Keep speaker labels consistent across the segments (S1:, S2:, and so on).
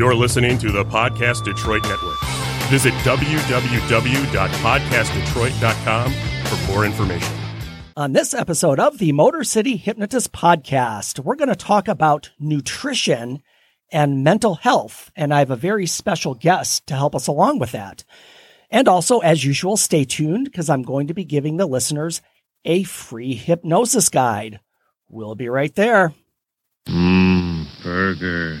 S1: You're listening to the Podcast Detroit Network. Visit www.podcastdetroit.com for more information.
S2: On this episode of the Motor City Hypnotist Podcast, we're going to talk about nutrition and mental health. And I have a very special guest to help us along with that. And also, as usual, stay tuned because I'm going to be giving the listeners a free hypnosis guide. We'll be right there.
S3: Mmm, burger.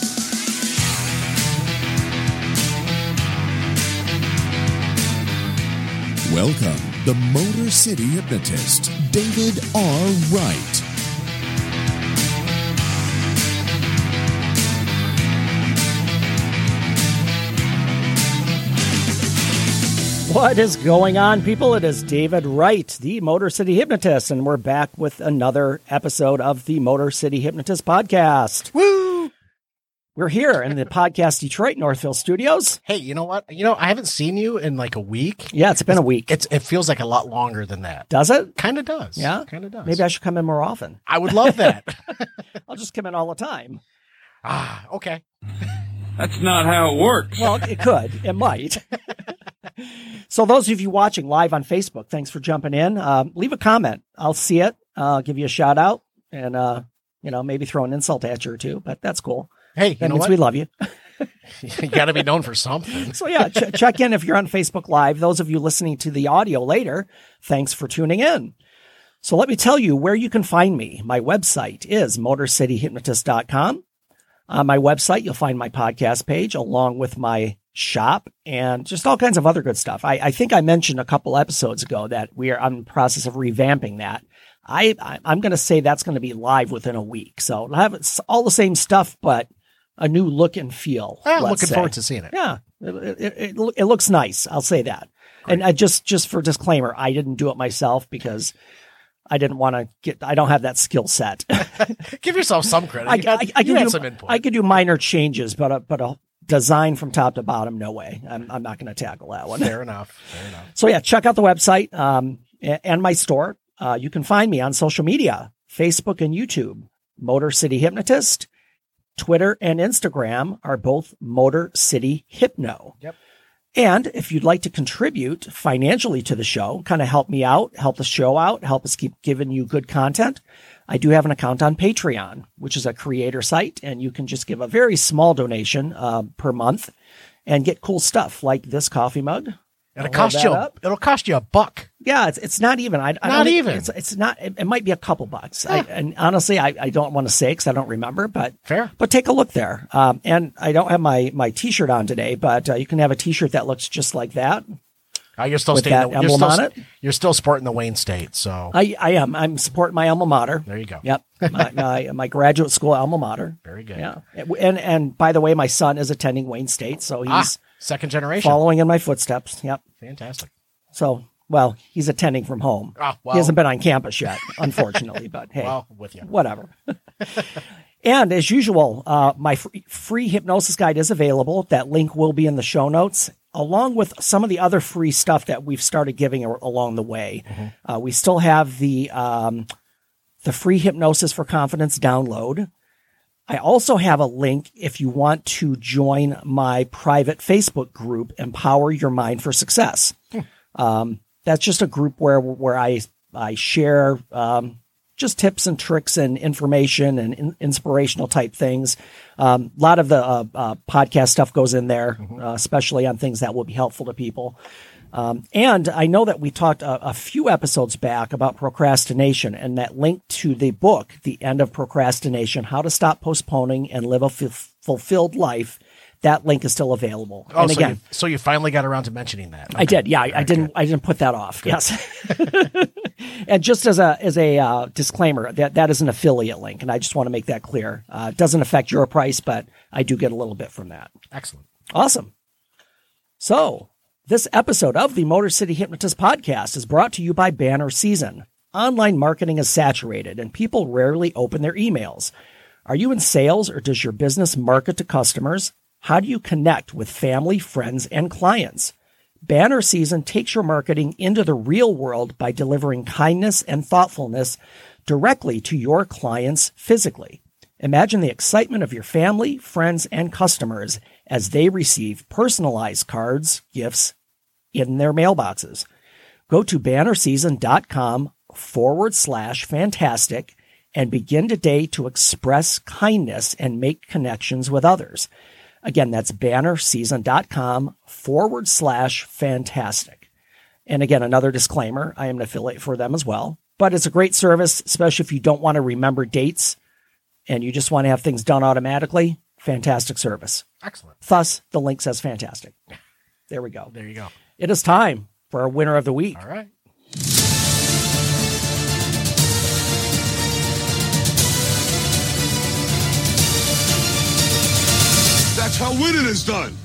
S4: Welcome, the Motor City Hypnotist, David R. Wright.
S2: What is going on, people? It is David Wright, the Motor City Hypnotist, and we're back with another episode of the Motor City Hypnotist Podcast.
S5: Woo!
S2: We're here in the Podcast Detroit Northville studios.
S5: Hey, you know what? You know, I haven't seen you in like a week.
S2: Yeah, it's been a week.
S5: It's it feels like a lot longer than that.
S2: Does it?
S5: Kind of does.
S2: Yeah?
S5: kind of does.
S2: Maybe I should come in more often.
S5: I would love that.
S2: I'll just come in all the time.
S5: ah, okay.
S3: That's not how it works.
S2: Well, it could. It might. so, those of you watching live on Facebook, thanks for jumping in. Um, leave a comment. I'll see it. I'll give you a shout out and, uh, you know, maybe throw an insult at you or two, but that's cool.
S5: Hey, you
S2: That
S5: know
S2: means
S5: what?
S2: we love you.
S5: you got to be known for something.
S2: So, yeah, ch- check in if you're on Facebook Live. Those of you listening to the audio later, thanks for tuning in. So, let me tell you where you can find me. My website is motorcityhypnotist.com. On my website, you'll find my podcast page along with my shop and just all kinds of other good stuff. I, I think I mentioned a couple episodes ago that we are on the process of revamping that. I, I I'm going to say that's going to be live within a week. So it'll have all the same stuff, but a new look and feel.
S5: I'm looking
S2: say.
S5: forward to seeing it.
S2: Yeah, it, it, it, it looks nice. I'll say that. And I just just for disclaimer, I didn't do it myself because I didn't want to get. I don't have that skill set.
S5: Give yourself some credit.
S2: I, I, I can do
S5: some input.
S2: I could do minor changes, but a, but a design from top to bottom, no way. I'm I'm not going to tackle that one.
S5: Fair enough. Fair enough.
S2: So yeah, check out the website um, and my store. Uh, you can find me on social media, Facebook and YouTube. Motor City Hypnotist, Twitter and Instagram are both Motor City Hypno.
S5: Yep.
S2: And if you'd like to contribute financially to the show, kind of help me out, help the show out, help us keep giving you good content, I do have an account on Patreon, which is a creator site, and you can just give a very small donation uh, per month and get cool stuff like this coffee mug.
S5: It'll
S2: I'll
S5: cost you. It'll cost you a buck.
S2: Yeah, it's it's not even. I, I
S5: Not
S2: think-
S5: even.
S2: It's it's not. It, it might be a couple bucks. I, and honestly, I, I don't want to say because I don't remember. But
S5: Fair.
S2: But take a look there. Um, and I don't have my my T-shirt on today, but uh, you can have a T-shirt that looks just like that.
S5: Uh, you're still staying.
S2: that
S5: the, you're
S2: emblem
S5: still,
S2: on it?
S5: You're still sporting the Wayne State. So
S2: I I am. I'm supporting my alma mater.
S5: there you go.
S2: Yep. My, my my graduate school alma mater.
S5: Very good.
S2: Yeah. And and by the way, my son is attending Wayne State, so
S5: Ah,
S2: he's
S5: second generation.
S2: following in my footsteps. Yep.
S5: Fantastic.
S2: So well, he's attending from home.
S5: Ah, well.
S2: he hasn't been on campus yet, unfortunately. but hey,
S5: Well, with you.
S2: whatever. and as usual, uh, my free, free hypnosis guide is available. That link will be in the show notes, along with some of the other free stuff that we've started giving along the way. Uh, we still have the um, the free hypnosis for confidence download. I also have a link if you want to join my private Facebook group, Empower Your Mind for Success. Um, that's just a group where where I I share um, just tips and tricks and information and in, inspirational type things. Um, a lot of the uh, uh, podcast stuff goes in there, uh, especially on things that will be helpful to people. Um, and I know that we talked a, a few episodes back about procrastination and that link to the book, The End of Procrastination, How to Stop Postponing and Live a F- Fulfilled Life. That link is still available.
S5: Oh,
S2: and
S5: so,
S2: again,
S5: you, so you finally got around to mentioning that.
S2: I did. Yeah, I, I didn't. I didn't put that off. Yes. and just as a as a uh, disclaimer, that that is an affiliate link, and I just want to make that clear. Uh, it doesn't affect your price, but I do get a little bit from that.
S5: Excellent.
S2: Awesome. So This episode of the Motor City Hypnotist podcast is brought to you by Banner Season. Online marketing is saturated and people rarely open their emails. Are you in sales or does your business market to customers? How do you connect with family, friends, and clients? Banner Season takes your marketing into the real world by delivering kindness and thoughtfulness directly to your clients physically. Imagine the excitement of your family, friends, and customers as they receive personalized cards, gifts in their mailboxes. Go to bannerseason.com forward slash fantastic and begin today to express kindness and make connections with others. Again, that's bannerseason.com forward slash fantastic. And again, another disclaimer I am an affiliate for them as well, but it's a great service, especially if you don't want to remember dates and you just want to have things done automatically. Fantastic service.
S5: Excellent.
S2: Thus, the link says fantastic. There we go.
S5: There you go.
S2: It is time for our winner of the week.
S5: All right.
S6: That's how winning is done.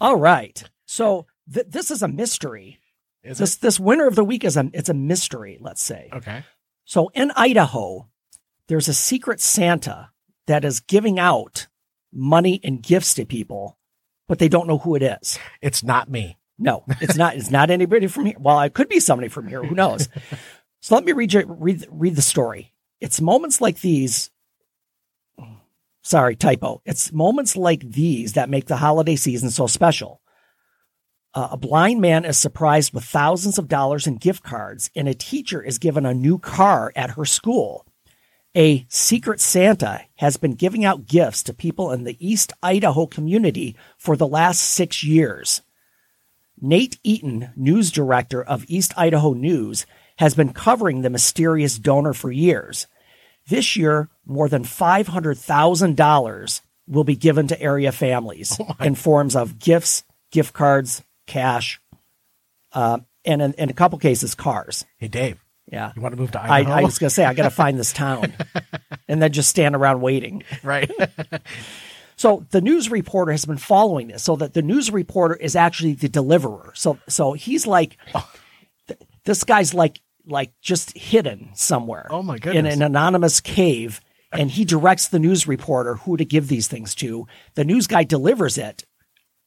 S2: All right. So th- this is a mystery.
S5: Is
S2: This this winner of the week is a it's a mystery, let's say.
S5: Okay.
S2: So in Idaho, there's a secret Santa that is giving out money and gifts to people, but they don't know who it is.
S5: It's not me.
S2: No, it's not. It's not anybody from here. Well, it could be somebody from here. Who knows? so let me read you, read read the story. It's moments like these. Sorry, typo. It's moments like these that make the holiday season so special. Uh, a blind man is surprised with thousands of dollars in gift cards, and a teacher is given a new car at her school. A secret Santa has been giving out gifts to people in the East Idaho community for the last six years. Nate Eaton, news director of East Idaho News, has been covering the mysterious donor for years. This year, more than $500,000 will be given to area families in forms of gifts, gift cards, cash, uh, and in, in a couple cases, cars.
S5: Hey, Dave,
S2: Yeah.
S5: you want to move to
S2: I,
S5: Idaho?
S2: I was going to say, I got to find this town and then just stand around waiting.
S5: right.
S2: So the news reporter has been following this, so that the news reporter is actually the deliverer. So so he's like, th- this guy's like like just hidden somewhere.
S5: Oh, my
S2: In an anonymous cave, and he directs the news reporter who to give these things to. The news guy delivers it.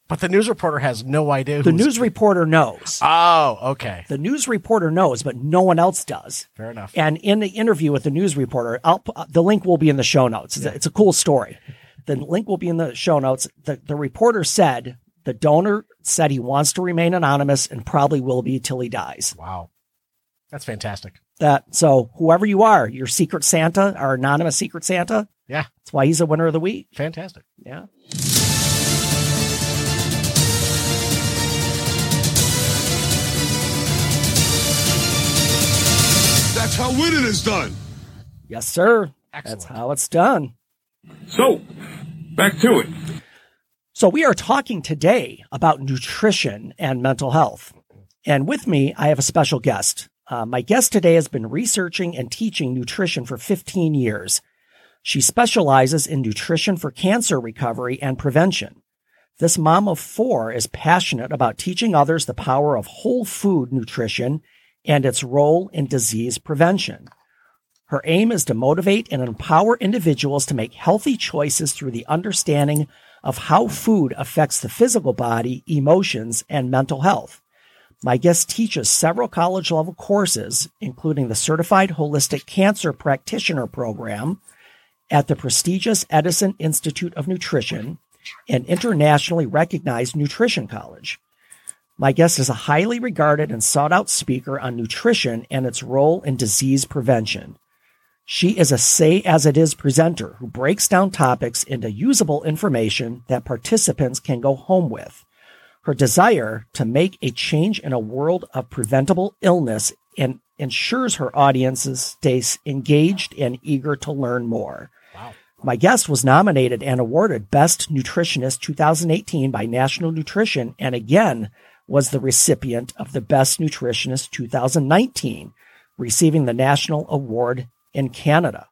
S5: but the news reporter has no idea.
S2: The news reporter knows.
S5: Oh, okay.
S2: The news reporter knows, but no one else does.
S5: Fair enough.
S2: And in the interview with the news reporter, I'll, pu- uh, the link will be in the show notes. It's, a, it's a cool story. The link will be in the show notes. The, the reporter said the donor said he wants to remain anonymous and probably will be till he dies.
S5: Wow. That's fantastic.
S2: That so whoever you are, your secret Santa, our anonymous secret Santa,
S5: Yeah.
S2: that's why he's a winner of the week.
S5: Fantastic.
S2: Yeah.
S6: That's how winning is done.
S2: Yes, sir. That's how it's done.
S3: So, back to it.
S2: So we are talking today about nutrition and mental health. And with me, I have a special guest. Uh, my guest today has been researching and teaching nutrition for 15 years. She specializes in nutrition for cancer recovery and prevention. This mom of four is passionate about teaching others the power of whole food nutrition and its role in disease prevention. Her aim is to motivate and empower individuals to make healthy choices through the understanding of how food affects the physical body, emotions, and mental health. My guest teaches several college level courses, including the Certified Holistic Cancer Practitioner Program at the prestigious Edison Institute of Nutrition, an internationally recognized nutrition college. My guest is a highly regarded and sought out speaker on nutrition and its role in disease prevention. She is a say as it is presenter who breaks down topics into usable information that participants can go home with. Her desire to make a change in a world of preventable illness and ensures her audiences stay engaged and eager to learn more. My guest was nominated and awarded Best Nutritionist 2018 by National Nutrition and again was the recipient of the Best Nutritionist 2019, receiving the National Award in Canada.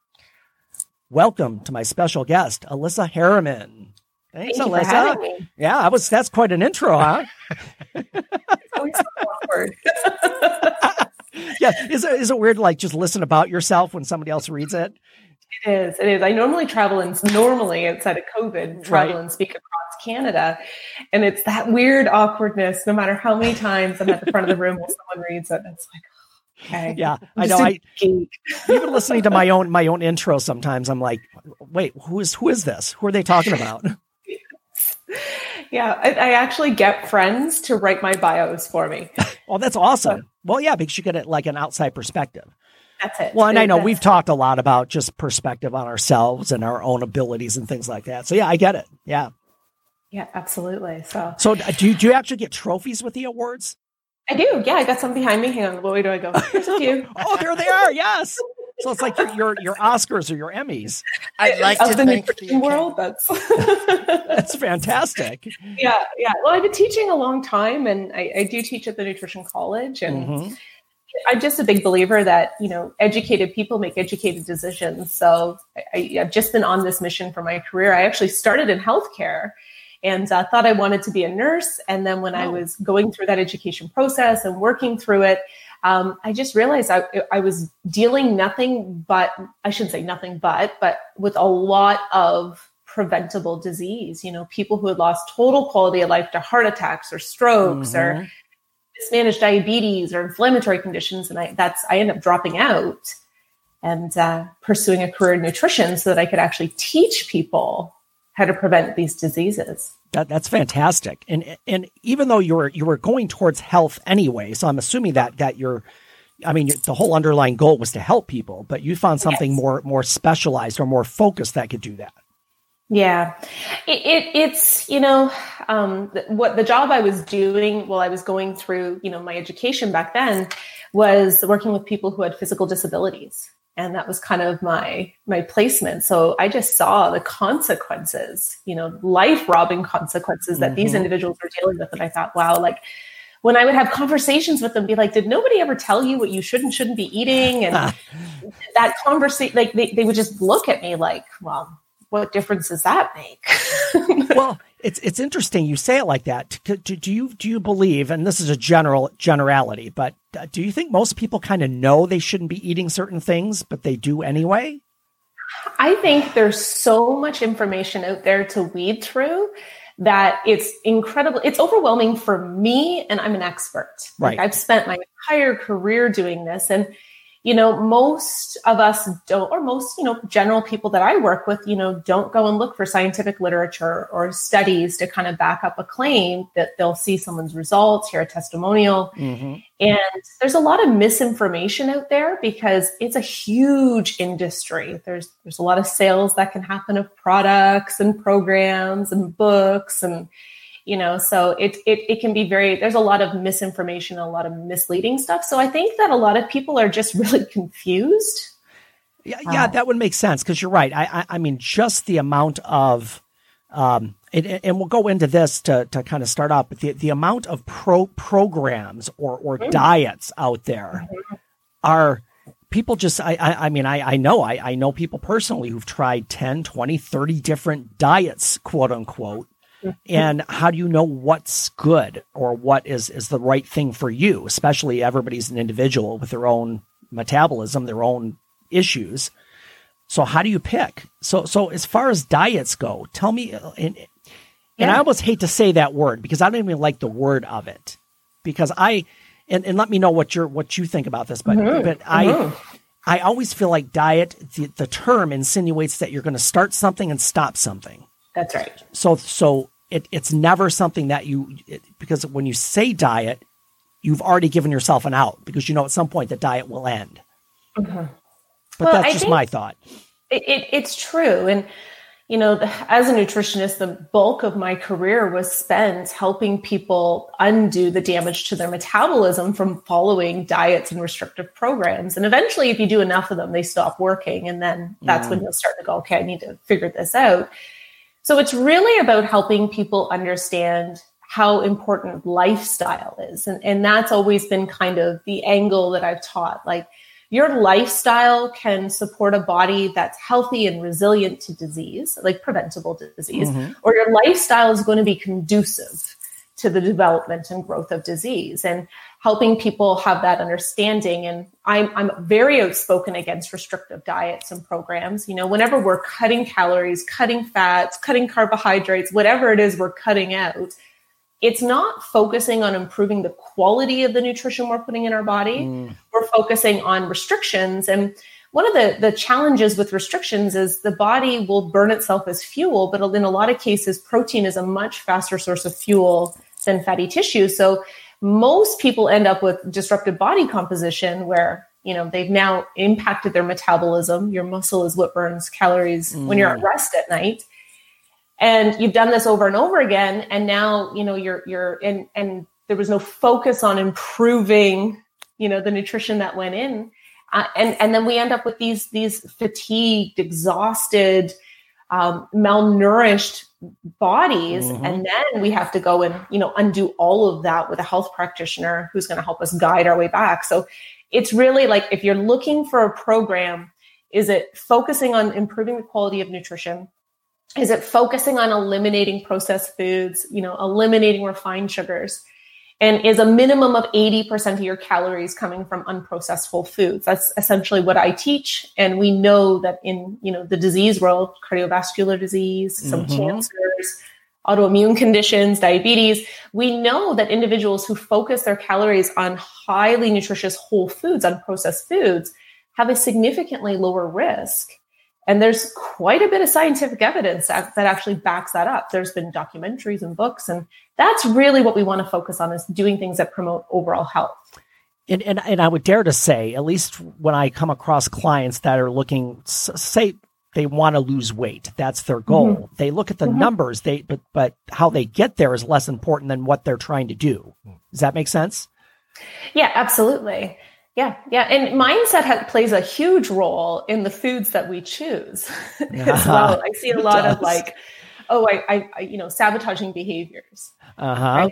S2: Welcome to my special guest, Alisa Herriman. Thanks,
S7: Thank you for
S2: Alisa.
S7: having me.
S2: Yeah, I was. That's quite an intro, huh?
S7: It's always so awkward.
S2: yeah. Is it is it weird to like just listen about yourself when somebody else reads it?
S7: It is. It is. I normally travel and normally outside of COVID, travel
S2: Right.
S7: and speak across Canada, and it's that weird awkwardness. No matter how many times I'm at the front of the room while someone reads it, it's like, okay,
S2: Yeah,
S7: I'm
S2: I know.
S7: a
S2: I even listening to my own my own intro sometimes I'm like, wait, who is who is this? Who are they talking about?
S7: Yeah, I, I actually get friends to write my bios for me.
S2: well, that's awesome. Well, yeah, because you get it like an outside perspective.
S7: That's it.
S2: Well, and I know we've talked a lot about just perspective on ourselves and our own abilities and things like that. So yeah, I get it. Yeah.
S7: Yeah, absolutely. So
S2: So uh, do you, do you actually get trophies with the awards?
S7: I do. Yeah, I got some behind me. Hang on, where do I go? Here's a few.
S2: Oh, there they are. Yes. So it's like your your, your Oscars or your Emmys.
S5: I'd like
S7: of
S5: to
S7: the
S5: thank the
S7: nutrition world. That's
S2: That's fantastic.
S7: yeah, yeah. Well, I've been teaching a long time, and I, I do teach at the nutrition college, and
S2: Mhm.
S7: I'm just a big believer that you know educated people make educated decisions. So I, I, I've just been on this mission for my career. I actually started in healthcare. And uh, thought I wanted to be a nurse. And then when I
S2: Oh.
S7: was going through that education process and working through it, um, I just realized I, I was dealing nothing but, I shouldn't say nothing but, but with a lot of preventable disease. You know, people who had lost total quality of life to heart attacks or strokes or
S2: Mhm.
S7: mismanaged diabetes or inflammatory conditions. And I, that's, I ended up dropping out and uh, pursuing a career in nutrition so that I could actually teach people how to prevent these diseases.
S2: That that's fantastic. And and even though you were you were going towards health anyway, so I'm assuming that that you're I mean, the whole underlying goal was to help people, but you found something
S7: Yes.
S2: more more specialized or more focused that could do that.
S7: Yeah, it, it it's you know um, what the job I was doing while I was going through you know my education back then was working with people who had physical disabilities, and that was kind of my my placement. So I just saw the consequences, you know, life robbing consequences that these
S2: Mhm.
S7: individuals were dealing with, and I thought, wow, like. When I would have conversations with them, be like, "Did nobody ever tell you what you should and shouldn't be eating?" And that conversation, like they, they would just look at me like, "Well, what difference does that make?
S2: well, it's it's interesting you say it like that. Do, do you do you believe? And this is a general generality, but uh, do you think most people kind of know they shouldn't be eating certain things, but they do anyway?
S7: I think there's so much information out there to weed through that it's incredible. It's overwhelming for me, and I'm an expert.
S2: Right.
S7: Like I've spent my entire career doing this, and you know, most of us don't, or most, you know, general people that I work with, you know, don't go and look for scientific literature or studies to kind of back up a claim that they'll see someone's results, hear a testimonial.
S2: Mm-hmm.
S7: And there's a lot of misinformation out there because it's a huge industry. There's there's a lot of sales that can happen of products and programs and books and you know so it, it it can be very there's a lot of misinformation a lot of misleading stuff so i think that a lot of people are just really confused
S2: Yeah, yeah, um, that would make sense because you're right. I, I, I mean, just the amount of, um, and, and we'll go into this to, to kind of start off, but the, the amount of pro programs or, or mm-hmm. diets out there mm-hmm. are people just, I, I, I mean, I, I know, I, I know people personally who've tried 10, 20, 30 different diets, quote unquote. And how do you know what's good or what is, is the right thing for you? Especially everybody's an individual with their own metabolism, their own issues. So how do you pick? So so as far as diets go, tell me and, and I almost hate to say that word because I don't even like the word of it. Because I and, and let me know what you're what you think about this, but mm-hmm. but I mm-hmm. I always feel like diet the, the term insinuates that you're going to start something and stop something.
S7: That's right.
S2: So so it, it's never something that you it, because when you say diet, you've already given yourself an out because you know at some point the diet will end. Mm-hmm. But
S7: Well,
S2: that's
S7: I
S2: just my thought.
S7: it, it, it's true. And you know the, as a nutritionist the bulk of my career was spent helping people undo the damage to their metabolism from following diets and restrictive programs. And eventually if you do enough of them they stop working. And then that's when mm. you'll start to go okay i need to figure this out so it's really about helping people understand how important lifestyle is and, and that's always been kind of the angle that i've taught like your lifestyle can support a body that's healthy and resilient to disease, like preventable disease, mm-hmm. or your lifestyle is going to be conducive to the development and growth of disease. And helping people have that understanding. And I'm, I'm very outspoken against restrictive diets and programs. You know, whenever we're cutting calories, cutting fats, cutting carbohydrates, whatever it is we're cutting out, it's not focusing on improving the quality of the nutrition we're putting in our body. Mm. We're focusing on restrictions. And one of the, the challenges with restrictions is the body will burn itself as fuel, but in a lot of cases, protein is a much faster source of fuel than fatty tissue. So most people end up with disrupted body composition where you know they've now impacted their metabolism your muscle is what burns calories mm. when you're at mm. rest at night and you've done this over and over again and now you know you're you're and and there was no focus on improving you know the nutrition that went in uh, and and then we end up with these these fatigued exhausted um, malnourished bodies mm-hmm. and then we have to go and you know undo all of that with a health practitioner who's going to help us guide our way back so it's really like if you're looking for a program is it focusing on improving the quality of nutrition is it focusing on eliminating processed foods, you know, eliminating refined sugars? And is a minimum of 80% of your calories coming from unprocessed whole foods? That's essentially what I teach. And we know that in, you know, the disease world, cardiovascular disease, some mm-hmm. cancers, autoimmune conditions, diabetes, we know that individuals who focus their calories on highly nutritious whole foods, unprocessed foods, have a significantly lower risk and there's quite a bit of scientific evidence that, that actually backs that up. There's been documentaries and books, and that's really what we want to focus on is doing things that promote overall health.
S2: And, and, and I would dare to say, at least when I come across clients that are looking, say they want to lose weight, that's their goal. Mm-hmm. They look at the mm-hmm. numbers, they but but how they get there is less important than what they're trying to do. Does that make sense?
S7: Yeah, absolutely. Yeah, yeah, and mindset ha- plays a huge role in the foods that we choose as well. I see a lot of like, oh, I, I, I, you know, sabotaging behaviors.
S2: Uh huh.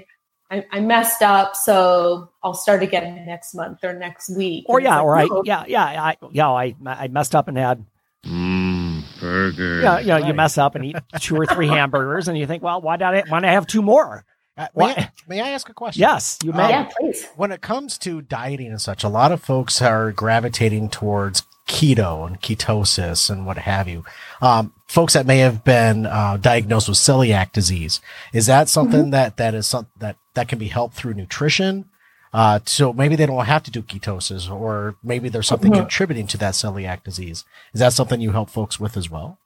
S7: I, I, messed up, so I'll start again next month or next week.
S2: Or yeah, like, or I, yeah, yeah, I, yeah, I, I messed up and had.
S6: Mm, burger.
S2: Yeah, you know, right. you mess up and eat two or three hamburgers, and you think, well, why did I? Why did I have two more?
S5: Uh, may, I, may, I, ask a question?
S2: Yes, you may. Um,
S7: yeah, please.
S5: When it comes to dieting and such, a lot of folks are gravitating towards keto and ketosis and what have you. Um, folks that may have been uh, diagnosed with celiac disease, is that something mm-hmm. that that is something that that can be helped through nutrition? Uh, so maybe they don't have to do ketosis, or maybe there's something mm-hmm. contributing to that celiac disease. Is that something you help folks with as well?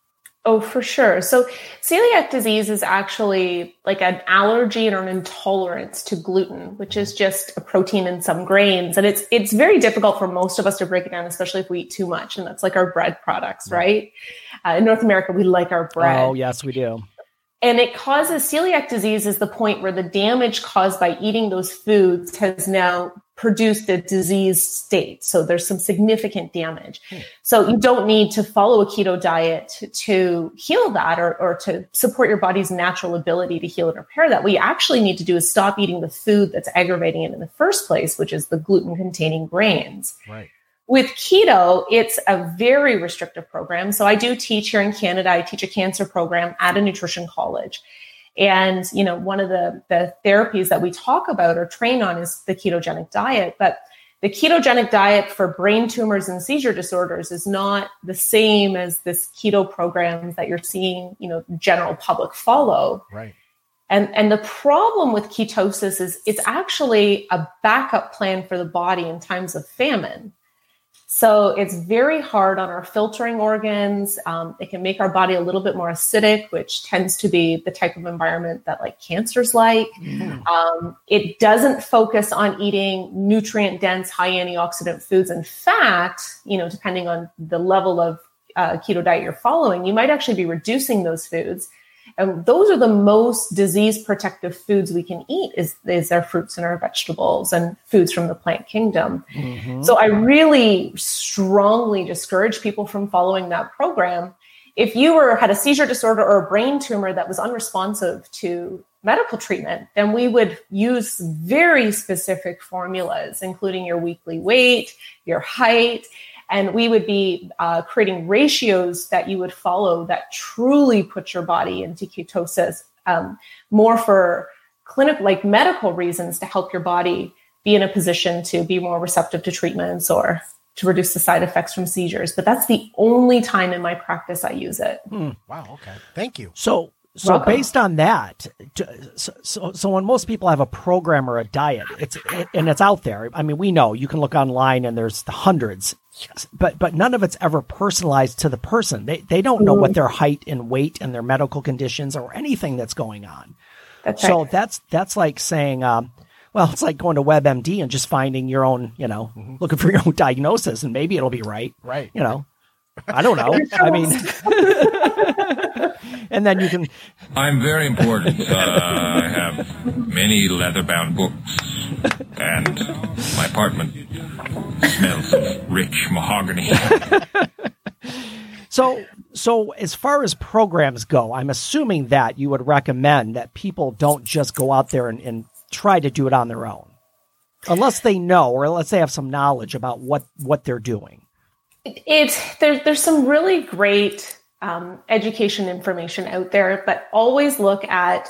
S7: Oh, for sure. So celiac disease is actually like an allergy or an intolerance to gluten, which is just a protein in some grains. And it's it's very difficult for most of us to break it down, especially if we eat too much. And that's like our bread products, right? Uh, in North America, we like our bread.
S2: Oh, yes, we do.
S7: And it causes celiac disease is the point where the damage caused by eating those foods has now produced a disease state. So there's some significant damage. Hmm. So you don't need to follow a keto diet to, to heal that or, or to support your body's natural ability to heal and repair that. What you actually need to do is stop eating the food that's aggravating it in the first place, which is the gluten containing grains.
S5: Right.
S7: With keto, it's a very restrictive program. So I do teach here in Canada. I teach a cancer program at a nutrition college. And, you know, one of the, the therapies that we talk about or train on is the ketogenic diet. But the ketogenic diet for brain tumors and seizure disorders is not the same as this keto program that you're seeing, you know, general public follow.
S5: Right.
S7: And, and the problem with ketosis is it's actually a backup plan for the body in times of famine. So it's very hard on our filtering organs. Um, it can make our body a little bit more acidic, which tends to be the type of environment that like cancers like. Mm. Um, it doesn't focus on eating nutrient dense, high antioxidant foods. In fact, you know, depending on the level of uh, keto diet you're following, you might actually be reducing those foods and those are the most disease protective foods we can eat is, is our fruits and our vegetables and foods from the plant kingdom. Mm-hmm. So I really strongly discourage people from following that program. If you were had a seizure disorder or a brain tumor that was unresponsive to medical treatment, then we would use very specific formulas, including your weekly weight, your height, and we would be uh, creating ratios that you would follow that truly put your body into ketosis um, more for clinical, like medical reasons to help your body be in a position to be more receptive to treatments or to reduce the side effects from seizures. But that's the only time in my practice I use it.
S5: Hmm. Wow. Okay. Thank you.
S2: So, so
S7: Welcome.
S2: based on that, so, so, so when most people have a program or a diet, it's it, and it's out there. I mean, we know you can look online and there's the hundreds, but but none of it's ever personalized to the person. They they don't know what their height and weight and their medical conditions or anything that's going on.
S7: That's
S2: So
S7: right.
S2: that's that's like saying, um, well, it's like going to WebMD and just finding your own, you know, looking for your own diagnosis, and maybe it'll be right.
S5: Right.
S2: You know, I don't know. I mean, and then you can
S3: I'm very important. Uh, I have many leather-bound books, and my apartment smells of rich mahogany.
S2: So, so as far as programs go, I'm assuming that you would recommend that people don't just go out there and, and try to do it on their own, unless they know or unless they have some knowledge about what what they're doing.
S7: it's there's there's some really great um, education information out there, but always look at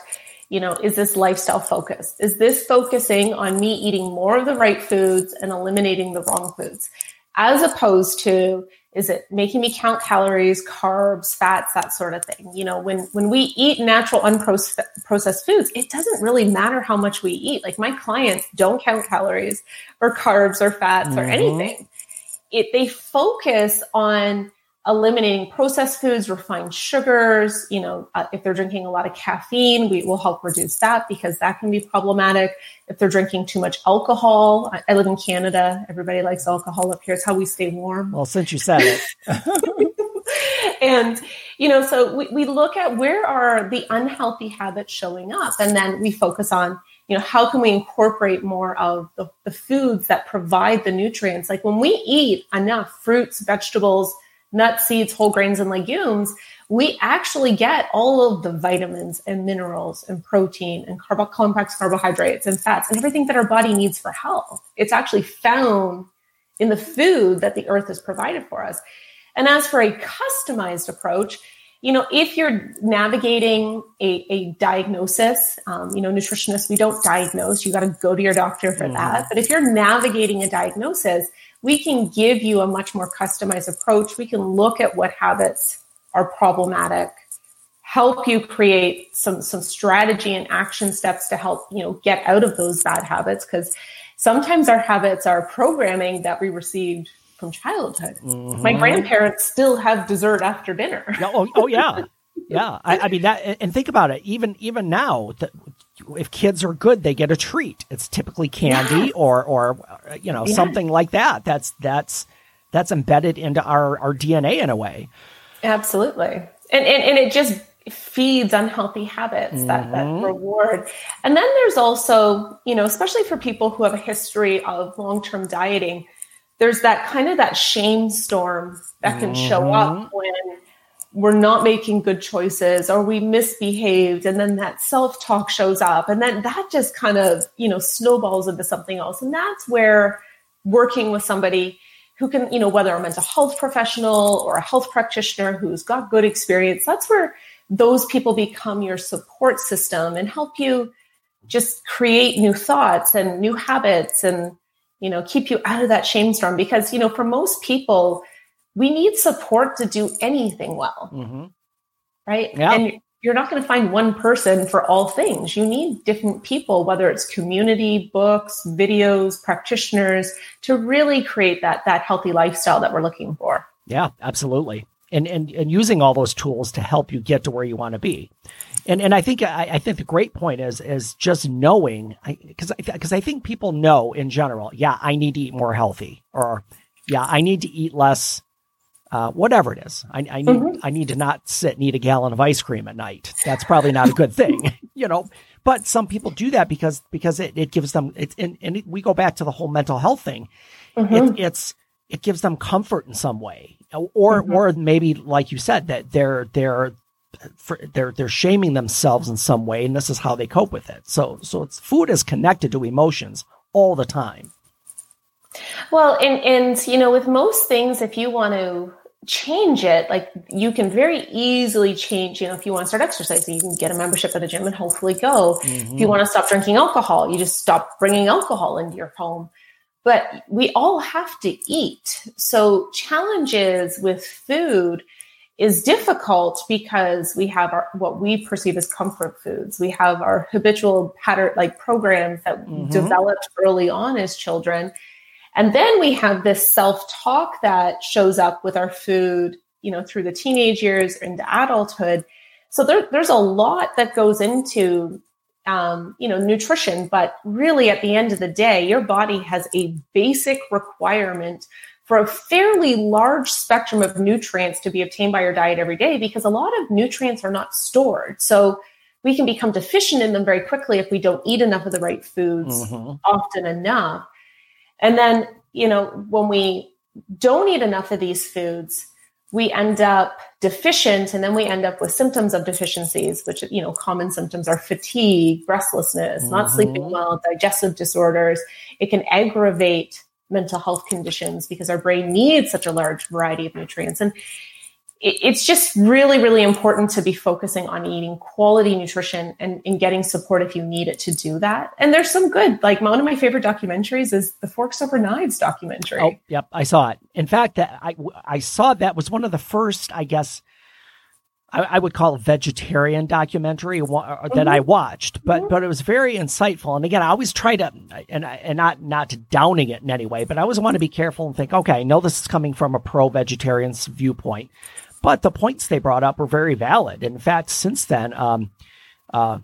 S7: you know is this lifestyle focused? Is this focusing on me eating more of the right foods and eliminating the wrong foods, as opposed to is it making me count calories, carbs, fats, that sort of thing? You know, when when we eat natural unprocessed foods, it doesn't really matter how much we eat. Like my clients don't count calories or carbs or fats or mm-hmm. anything it they focus on eliminating processed foods refined sugars you know uh, if they're drinking a lot of caffeine we will help reduce that because that can be problematic. If they're drinking too much alcohol i, I live in canada. Everybody likes alcohol up here. It's how we stay warm.
S2: Well, since you said it,
S7: and you know so we, we look at where are the unhealthy habits showing up and then we focus on you know how can we incorporate more of the, the foods that provide the nutrients. Like when we eat enough fruits vegetables nuts seeds whole grains and legumes we actually get all of the vitamins and minerals and protein and carbo- complex carbohydrates and fats and everything that our body needs for health it's actually found in the food that the earth has provided for us and as for a customized approach, you know, if you're navigating a, a diagnosis, um, you know, nutritionists, we don't diagnose. You got to go to your doctor for that. But if you're navigating a diagnosis, we can give you a much more customized approach. We can look at what habits are problematic, help you create some some strategy and action steps to help you know get out of those bad habits because sometimes our habits are programming that we received from childhood. Mm-hmm. My grandparents still have dessert after dinner.
S2: Oh, oh yeah, yeah. I, I mean that, and think about it. Even even now, the, if kids are good, they get a treat. It's typically candy or or uh, you know
S7: Yeah.
S2: something like that. That's that's that's embedded into our our DNA in a way.
S7: Absolutely. And, and, and it just feeds unhealthy habits that, that reward. And then there's also, you know, especially for people who have a history of long term dieting, there's that kind of that shame storm that can show up when we're not making good choices or we misbehaved and then that self-talk shows up and then that just kind of you know snowballs into something else. And that's where working with somebody who can you know whether a mental health professional or a health practitioner who's got good experience that's where those people become your support system and help you just create new thoughts and new habits and you know keep you out of that shame storm. Because you know for most people we need support to do anything well
S2: Mm-hmm.
S7: right
S2: Yeah.
S7: and you're not going to find one person for all things you need different people whether it's community books videos practitioners to really create that that healthy lifestyle that we're looking for
S2: Yeah, absolutely. And and and using all those tools to help you get to where you want to be. And and I think I, I think the great point is is just knowing because because I, think people know in general. Yeah, I need to eat more healthy, or yeah, I need to eat less. Uh, whatever it is, I, I need mm-hmm. I need to not sit and eat a gallon of ice cream at night. That's probably not a good thing, you know. But some people do that because because it, it gives them it's and, and it, we go back to the whole mental health thing. It, mm-hmm. it's it gives them comfort in some way, or mm-hmm. or maybe like you said that they're they're for, they're they're shaming themselves in some way, and this is how they cope with it. So so it's food is connected to emotions all the time.
S7: Well, and and you know, with most things, if you want to change it, like you can very easily change. You know, if you want to start exercising, you can get a membership at the gym and hopefully go. Mm-hmm. If you want to stop drinking alcohol, you just stop bringing alcohol into your home. But we all have to eat. So challenges with food is difficult because we have our what we perceive as comfort foods. We have our habitual pattern like programs that mm-hmm. developed early on as children and then we have this self talk that shows up with our food, you know, through the teenage years into adulthood. So there, there's a lot that goes into, um, you know, nutrition, but really at the end of the day, your body has a basic requirement for a fairly large spectrum of nutrients to be obtained by your diet every day because a lot of nutrients are not stored. So we can become deficient in them very quickly if we don't eat enough of the right foods mm-hmm. often enough. And then, you know, when we don't eat enough of these foods, we end up deficient and then we end up with symptoms of deficiencies which you know common symptoms are fatigue restlessness mm-hmm. not sleeping well digestive disorders it can aggravate mental health conditions because our brain needs such a large variety of nutrients and it's just really, really important to be focusing on eating quality nutrition and, and, getting support if you need it to do that. And there's some good, like one of my favorite documentaries is the Forks Over Knives documentary.
S2: Oh, yep, I saw it. In fact, I I saw that was one of the first, I guess, I, I would call it vegetarian documentary that mm-hmm. I watched, but mm-hmm. but it was very insightful. And again, I always try to and and not not downing it in any way, but I always want to be careful and think, okay, I know this is coming from a pro vegetarian's viewpoint but the points they brought up were very valid. In fact, since then, um, uh,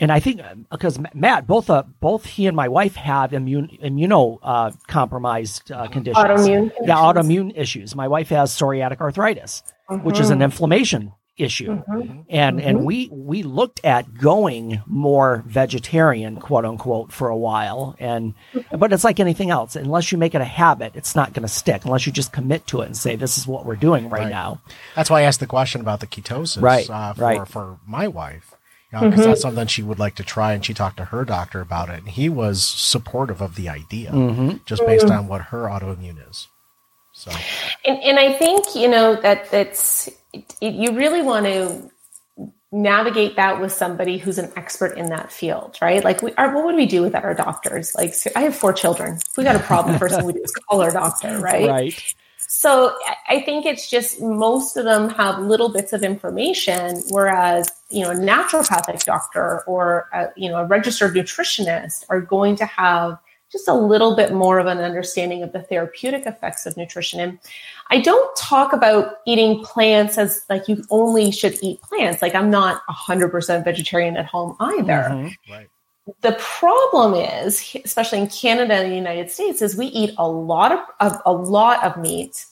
S2: and I think because uh, Matt, both uh, both he and my wife have immune immuno uh, compromised uh, conditions.
S7: Autoimmune.
S2: Yeah, autoimmune issues. My wife has psoriatic arthritis, mm-hmm. which is an inflammation issue. Mm-hmm. And mm-hmm. and we we looked at going more vegetarian, quote unquote, for a while. And but it's like anything else. Unless you make it a habit, it's not going to stick. Unless you just commit to it and say, "This is what we're doing right, right. now."
S5: That's why I asked the question about the ketosis.
S2: Right.
S5: Uh, for,
S2: right.
S5: For my wife. Because you know, mm-hmm. that's something she would like to try, and she talked to her doctor about it, and he was supportive of the idea, mm-hmm. just based mm-hmm. on what her autoimmune is. So,
S7: and, and I think you know that that's it, it, you really want to navigate that with somebody who's an expert in that field, right? Like, we are, what would we do without our doctors? Like, I have four children. If we got a problem, first thing we do is call our doctor, right?
S2: Right.
S7: So I think it's just most of them have little bits of information, whereas you know a naturopathic doctor or a, you know a registered nutritionist are going to have just a little bit more of an understanding of the therapeutic effects of nutrition. And I don't talk about eating plants as like you only should eat plants. Like I'm not 100% vegetarian at home either. Mm-hmm. Right. The problem is, especially in Canada and the United States, is we eat a lot of, of a lot of meat.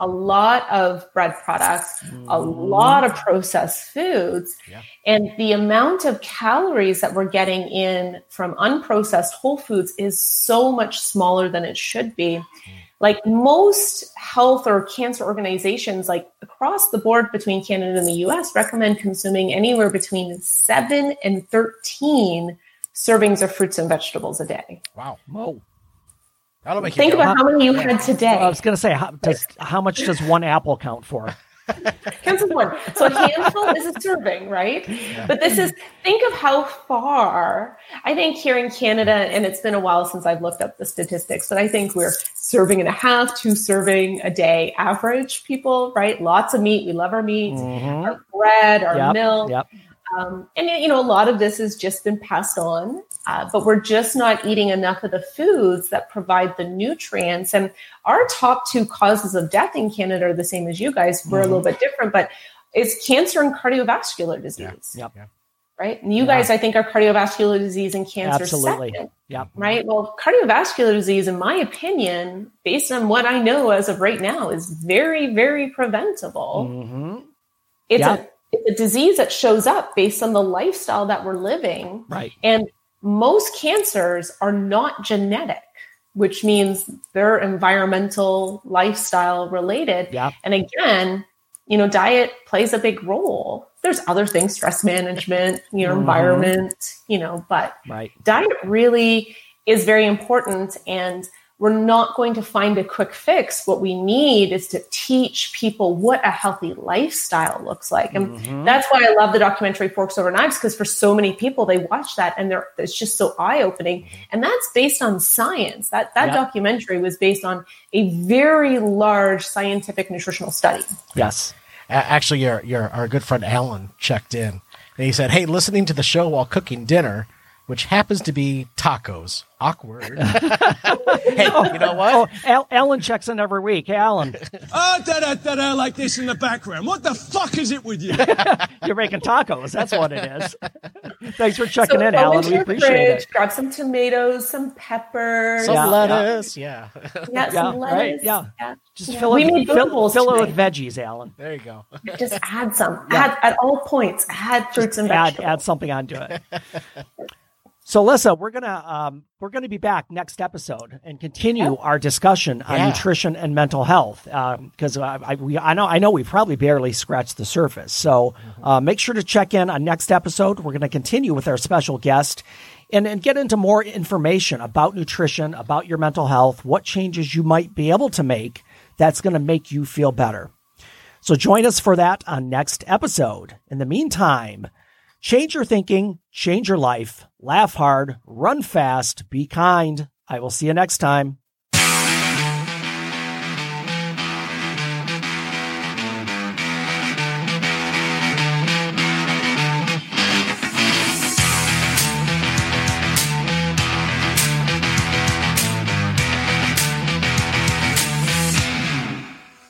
S7: A lot of bread products, a lot of processed foods, yeah. and the amount of calories that we're getting in from unprocessed whole foods is so much smaller than it should be. Mm like most health or cancer organizations like across the board between canada and the us recommend consuming anywhere between 7 and 13 servings of fruits and vegetables a day
S5: wow
S2: whoa
S7: That'll make Think about how many you had today.
S2: I was going to say, how, does, how much does one apple count for?
S7: Counts as one. So a handful is a serving, right? Yeah. But this is think of how far. I think here in Canada, and it's been a while since I've looked up the statistics, but I think we're serving and a half, two serving a day average people, right? Lots of meat. We love our meat, mm-hmm. our bread, our
S2: yep.
S7: milk.
S2: Yep.
S7: Um, and you know, a lot of this has just been passed on, uh, but we're just not eating enough of the foods that provide the nutrients. And our top two causes of death in Canada are the same as you guys. We're mm-hmm. a little bit different, but it's cancer and cardiovascular disease.
S2: Yeah. Yep.
S7: Right. And you yeah. guys, I think, are cardiovascular disease and cancer.
S2: Absolutely.
S7: Second,
S2: yeah.
S7: Right. Well, cardiovascular disease, in my opinion, based on what I know as of right now, is very, very preventable. Mm-hmm. It's a it's a disease that shows up based on the lifestyle that we're living.
S2: Right.
S7: And most cancers are not genetic, which means they're environmental, lifestyle related.
S2: Yeah.
S7: And again, you know, diet plays a big role. there's other things, stress management, your
S2: Mhm.
S7: environment, you know, but
S2: Right.
S7: diet really is very important and we're not going to find a quick fix. What we need is to teach people what a healthy lifestyle looks like. And
S2: Mhm.
S7: that's why I love the documentary Forks Over Knives because for so many people they watch that and they're it's just so eye-opening. And that's based on science. That that
S2: Yeah.
S7: documentary was based on a very large scientific nutritional study.
S2: Yes.
S5: Actually, your your our good friend Alan checked in, and he said, "Hey, listening to the show while cooking dinner, which happens to be tacos. Awkward. hey, you know what?
S2: Oh, Al- Alan checks in every week. Hey, Alan,
S8: Ah, da da da da, like this in the background. What the fuck is it with you?
S2: you're making tacos. That's what it is. Thanks for checking
S7: So
S2: in, Alan. We
S7: your
S2: appreciate
S7: fridge,
S2: it.
S7: Grab some tomatoes, some peppers,
S5: Some
S2: Yeah,
S5: lettuce. Yeah.
S7: yeah,
S2: Yeah,
S7: some
S2: right,
S7: lettuce.
S2: yeah. Just
S7: Yeah.
S2: fill
S7: we
S2: it,
S7: made
S2: fill,
S7: bowls
S2: fill it with
S7: today.
S2: veggies, Alan.
S5: There you go.
S7: Just add some.
S2: Yeah.
S7: Add at all points. Add fruits and
S2: Add
S7: vegetables.
S2: add something onto it. So, Lissa, we're gonna um, we're gonna be back next episode and continue our discussion on
S5: Yeah.
S2: nutrition and mental health because I, I, we I know I know we probably barely scratched the surface. So, uh, make sure to check in on next episode. We're going to continue with our special guest and and get into more information about nutrition, about your mental health, what changes you might be able to make that's going to make you feel better. So, join us for that on next episode. In the meantime. Change your thinking, change your life, laugh hard, run fast, be kind. I will see you next time.